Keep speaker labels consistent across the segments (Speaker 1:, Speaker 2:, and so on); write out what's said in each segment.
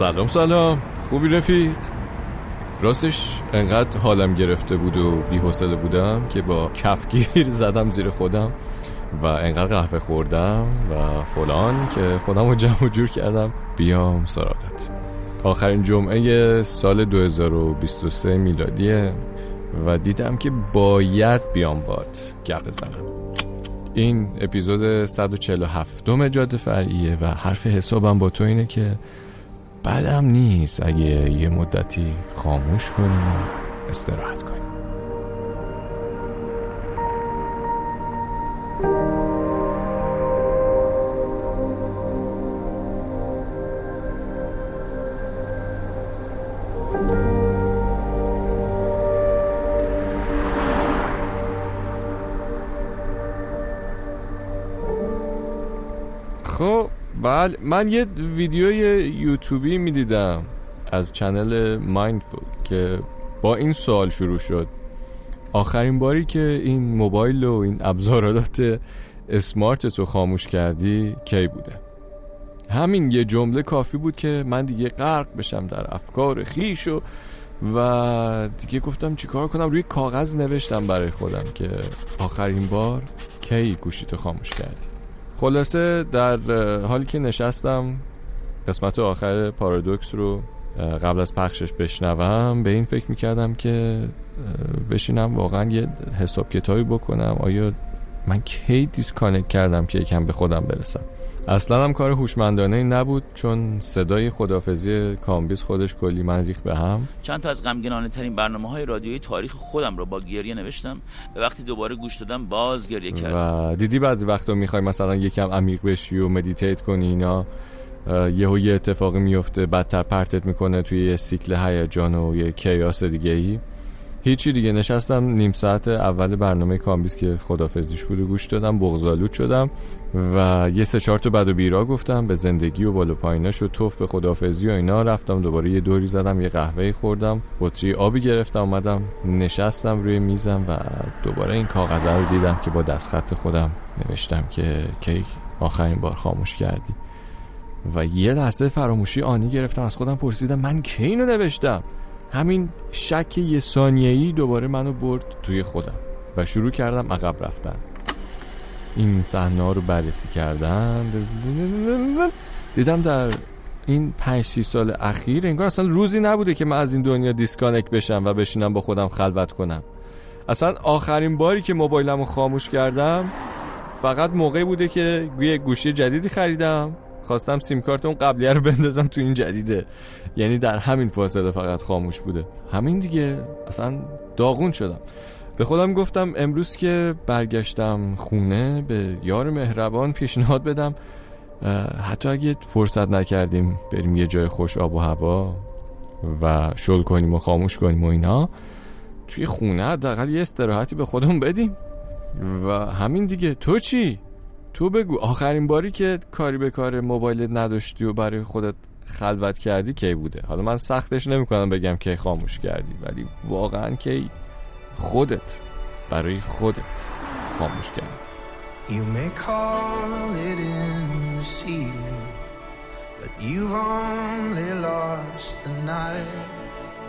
Speaker 1: سلام سلام. خوبی رفیق؟ راستش انقدر حالم گرفته بود و بیحوصله بودم که با کفگیر زدم زیر خودم و انقدر قهوه خوردم و فلان که خودم رو جمع جور کردم. بیام سرادت آخرین جمعه سال 2023 میلادیه و دیدم که باید بیام باد. گپ بزنم. این اپیزود 147 دوم جاده فرعیه و حرف حسابم با تو اینه که بدم نیست. اگه یه مدتی خاموش کنیم و استراحت کنیم. خب بله من یه ویدیوی یوتیوبی می‌دیدم از چنل مایندفول که با این سوال شروع شد. آخرین باری که این موبایل و این ابزارات اسمارت تو خاموش کردی کی بوده؟ همین یه جمله کافی بود که من دیگه غرق بشم در افکار خیش و و دیگه گفتم چیکار کنم؟ روی کاغذ نوشتم برای خودم که آخرین بار کی گوشیتو خاموش کردی؟ خلاصه در حالی که نشستم قسمت آخر پارادوکس رو قبل از پخشش بشنوم به این فکر می‌کردم که بشینم واقعا یه حساب کتابی بکنم. آیا من کی disconnect کردم که یکم به خودم برسم؟ اصلا هم کار هوشمندانه نبود چون صدای خدافظی کامبیز خودش کلی منو ریخت به هم.
Speaker 2: چند تا از غمگینانه ترین برنامه های رادیویی تاریخ خودم رو با گریه نوشتم. به وقتی دوباره گوش دادم باز گریه کردم.
Speaker 1: و دیدی بعضی وقتا می‌خوای مثلا یکم عمیق بشی و meditate کنی اینا یهو یه اتفاقی میفته بدتر پرتت می‌کنه توی یه سیکل هیجان و یه chaos دیگه ای هیچی دیگه نشستم. نیم ساعت اول برنامه کامبیز که خدافظیش بود و گوش دادم بغض‌آلود شدم و یه سه چهار تا بد و بیراه گفتم. به زندگی و بالا پاییناش و تف به خدافظی و اینا رفتم. دوباره یه دوری زدم یه قهوه خوردم. بطری آبی گرفتم اومدم نشستم روی میزم و دوباره این کاغذ رو دیدم که با دستخط خودم نوشتم که کیک آخرین بار خاموش کردی. و یه لحظه فراموشی آنی گرفتم. از خودم پرسیدم من کی اینو نوشتم؟ همین شک یه ثانیه‌ای دوباره منو برد توی خودم و شروع کردم عقب رفتن. این صحنه رو بررسی کردم. دیدم در این پنج سی سال اخیر انگار اصلا روزی نبوده که من از این دنیا دیسکانک بشم و بشینم با خودم خلوت کنم. اصلا آخرین باری که موبایلم رو خاموش کردم فقط موقعی بوده که یه گوشی جدیدی خریدم. خواستم سیم کارت اون قبلیه رو بندازم تو این جدیده. یعنی در همین فاصله فقط خاموش بوده. همین دیگه. اصلا داغون شدم. به خودم گفتم امروز که برگشتم خونه به یار مهربان پیشنهاد بدم. حتی اگه فرصت نکردیم بریم یه جای خوش آب و هوا و شل کنیم و خاموش کنیم و اینا توی خونه حداقل یه استراحتی به خودمون بدیم. و همین دیگه. تو چی؟ تو بگو. آخرین باری که کاری به کار موبایلت نداشتی و برای خودت خلوت کردی کی بوده؟ حالا من سختش نمی‌کنم بگم کی خاموش کردی ولی واقعا کی خودت برای خودت خاموش کردی.
Speaker 3: You may call it in this But you've only lost the night.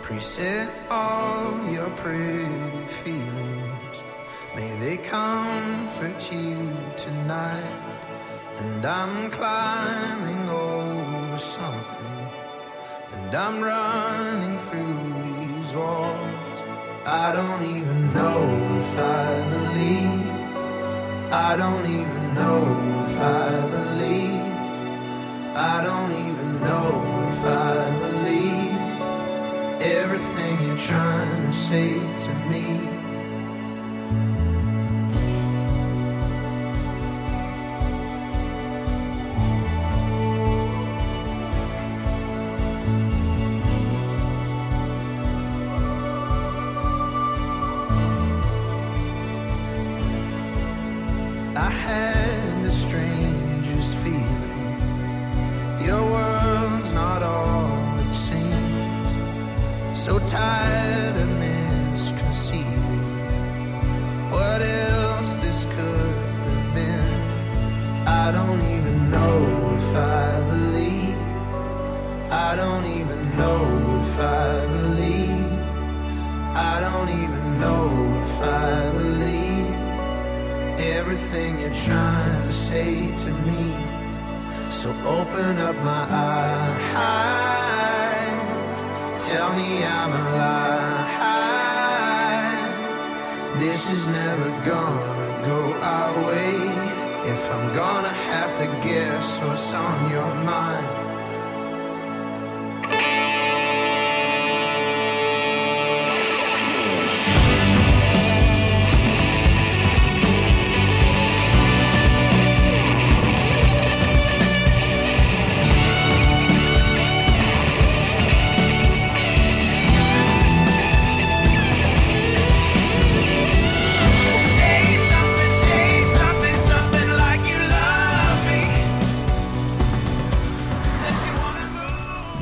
Speaker 3: Preset all your pretty feelings. May they comfort you tonight. And I'm climbing over something. And I'm running through these walls. I don't even know if I believe. I don't even know if I believe. I don't even know if I believe. Everything you're trying to say to me what else this could have been. I don't even know if I believe. I don't even know if I believe. I don't even know if I believe everything you're trying to say to me. So open up my eyes tell me I'm alive. This is never gonna go our way. If I'm gonna have to guess what's on your mind.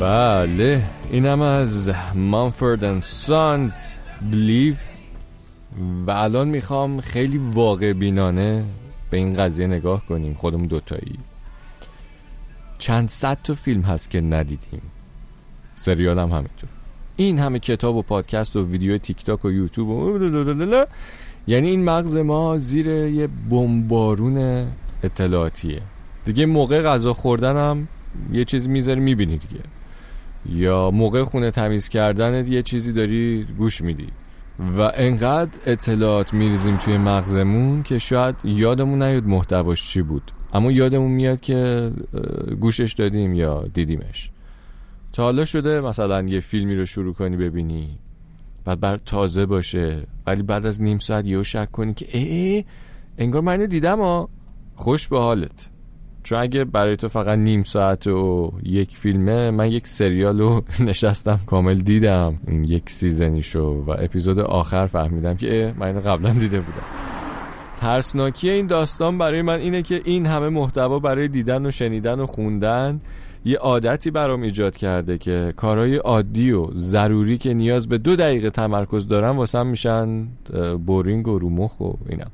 Speaker 1: بله اینم از مانفورد اند سانز بلیو و الان می‌خوام خیلی واقع بینانه به این قضیه نگاه کنیم خودمون دوتایی. چند صد تا فیلم هست که ندیدیم. سریال هم همینطور. این همه کتاب و پادکست و ویدیو تیک تاک و یوتیوب و یعنی این مغز ما زیر یه بمبارون اطلاعاتیه. دیگه موقع غذا خوردن هم یه چیزی می‌ذاری می‌بینی دیگه. یا موقع خونه تمیز کردنت یه چیزی داری گوش میدی. و انقدر اطلاعات میریزیم توی مغزمون که شاید یادمون نیاد محتواش چی بود. اما یادمون میاد که گوشش دادیم یا دیدیمش. تا حالا شده مثلا یه فیلمی رو شروع کنی ببینی. بعد بر تازه باشه. ولی بعد از نیم ساعت یهو شک کنی که ای, انگار من دیدم ها خوش به حالت. چون اگه برای تو فقط نیم ساعت و یک فیلمه من یک سریال رو نشستم کامل دیدم. یک سیزنیشو و اپیزود آخر فهمیدم که من قبلا دیده بودم. ترسناکی این داستان برای من اینه که این همه محتوا برای دیدن و شنیدن و خوندن یه عادتی برام ایجاد کرده که کارهای عادی و ضروری که نیاز به دو دقیقه تمرکز دارن واسم میشن بورینگ و رومخ و اینا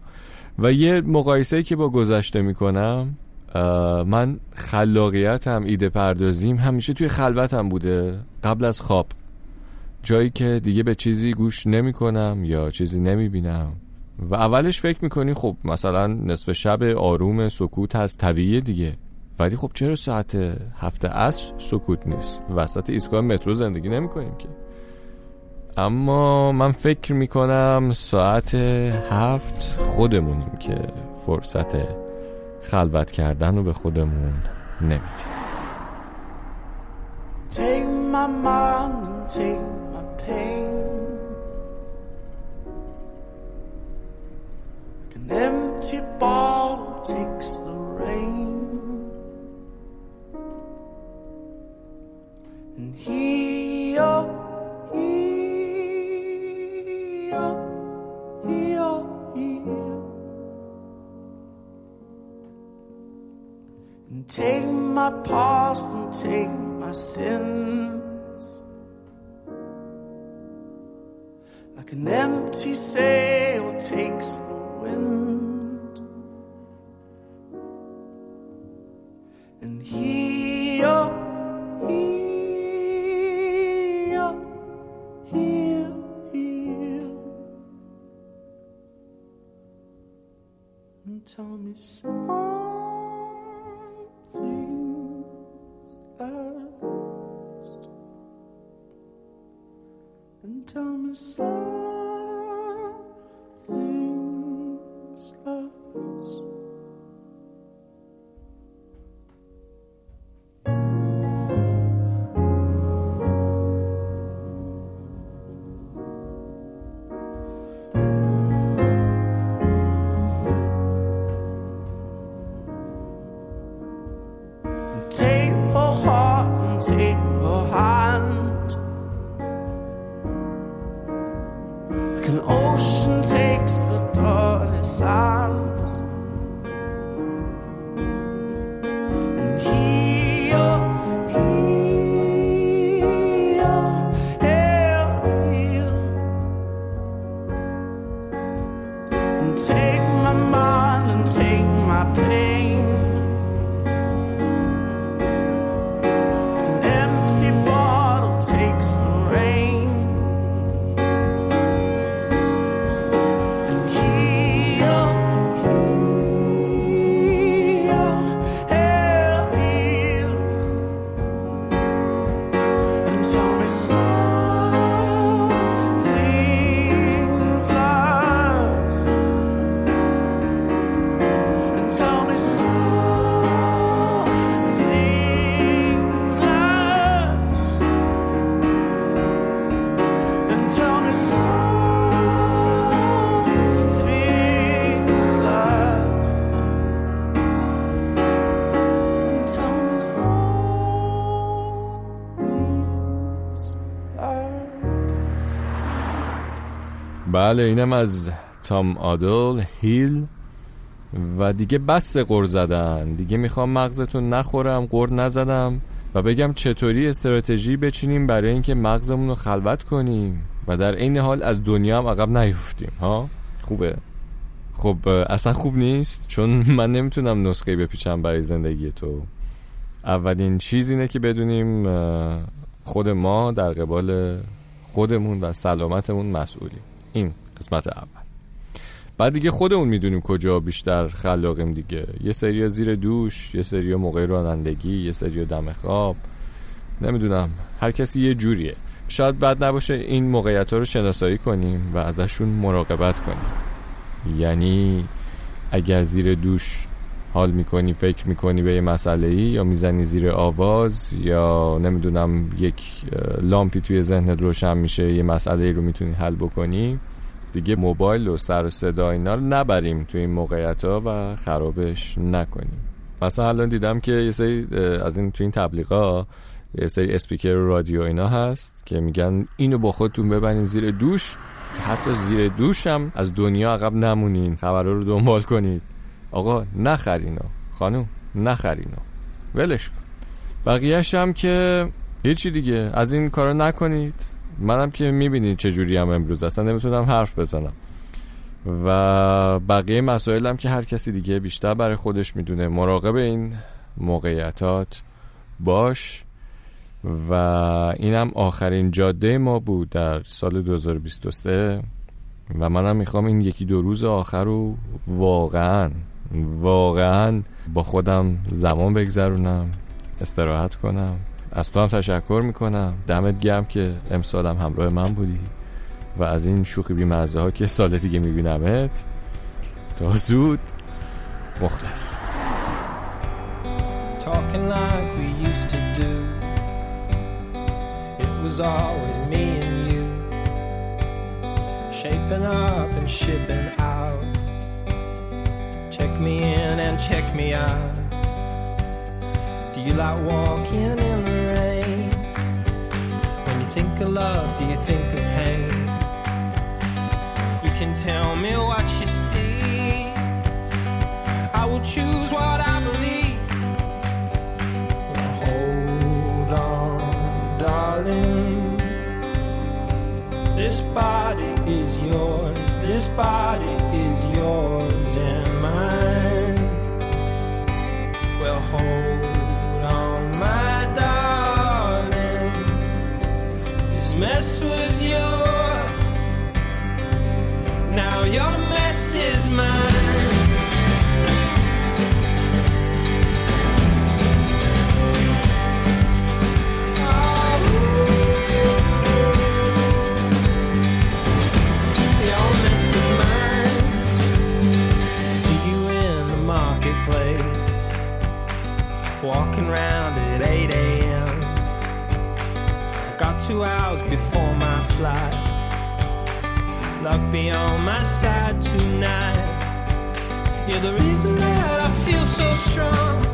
Speaker 1: و یه مقایسه که با گذشته می‌کنم من خلاقیتم ایده پردازیم همیشه توی خلوتم بوده. قبل از خواب. جایی که دیگه به چیزی گوش نمی کنم یا چیزی نمی بینم و اولش فکر می‌کنی خب مثلا نصف شب آروم سکوت هست طبیعیه دیگه. ولی خب چرا ساعت هفت عصر سکوت نیست؟ وسط ایستگاه مترو زندگی نمی کنیم که. اما من فکر می‌کنم ساعت هفت خودمونیم که فرصت خلوت کردن رو به خودمون نمیدیم
Speaker 4: and take my my past and take my sins. Like an empty sail takes the wind. And here, here And tell me something's
Speaker 1: بله اینم از تام آدل هیل و دیگه بس قر زدن. دیگه می‌خوام مغزتون نخورم قر نزدم و بگم چطوری استراتژی بچینیم برای اینکه مغزمون رو خلوت کنیم و در عین حال از دنیا هم عقب نیفتیم ها؟ خوبه. خب اصلا خوب نیست؟ چون من نمی‌تونم نسخه بپیچم برای زندگی تو. اولین چیز اینه که بدونیم خود ما در قبال خودمون و سلامتمون مسئولیم. این قسمت اول. بعد دیگه خودمون می‌دونیم کجا بیشتر خلاقیم دیگه. یه سری زیر دوش یه سری موقع رانندگی یه سری دم خواب. نمی‌دونم. هر کسی یه جوریه. شاید بد نباشه این موقعیت ها رو شناسایی کنیم و ازشون مراقبت کنیم. یعنی اگر زیر دوش حال می‌کنی فکر می‌کنی به یه مسئله ای یا می‌زنی زیر آواز یا نمی‌دونم یک لامپی توی ذهنت روشن میشه یه مسئله ای رو می‌تونی حل بکنی؟ دیگه موبایل و سر و صدا اینا رو نبریم توی این موقعیت ها و خرابش نکنیم. مثلا الان دیدم که یه سری از این توی این تبلیغا یه سری اسپیکر رادیو اینا هست که میگن اینو با خودتون ببرین زیر دوش که حتی زیر دوش هم از دنیا عقب نمونین خبرها رو دنبال کنید. آقا نخرینو خانوم نخرینو ولش کن. بقیهش هم که هیچی دیگه. از این کارا نکنید. منم که می‌بینید چجوری هم امروز اصلا نمی‌تونم حرف بزنم. و بقیه مسائلم که هر کسی دیگه بیشتر برای خودش می‌دونه. مراقب این موقعیتات باش. و اینم آخرین جاده ما بود در سال 2023 و منم می‌خوام این یکی دو روز آخر رو واقعا واقعا با خودم زمان بگذرونم استراحت کنم. از تو هم تشکر می‌کنم. دمت گرم که امسالم همراه من بودی و از این شوخی بیمزه ها که سال دیگه میبینمت تا زود مخلص.
Speaker 5: Talking like we used to do. It was always me and you. Shaping up and shipping out. Check me in and check me out Do you like walking in the rain? When you think of love, do you think of pain? You can tell me what you see. I will choose what I believe. Hold on, darling. This body is yours. This body is yours and isn't that I feel so strong?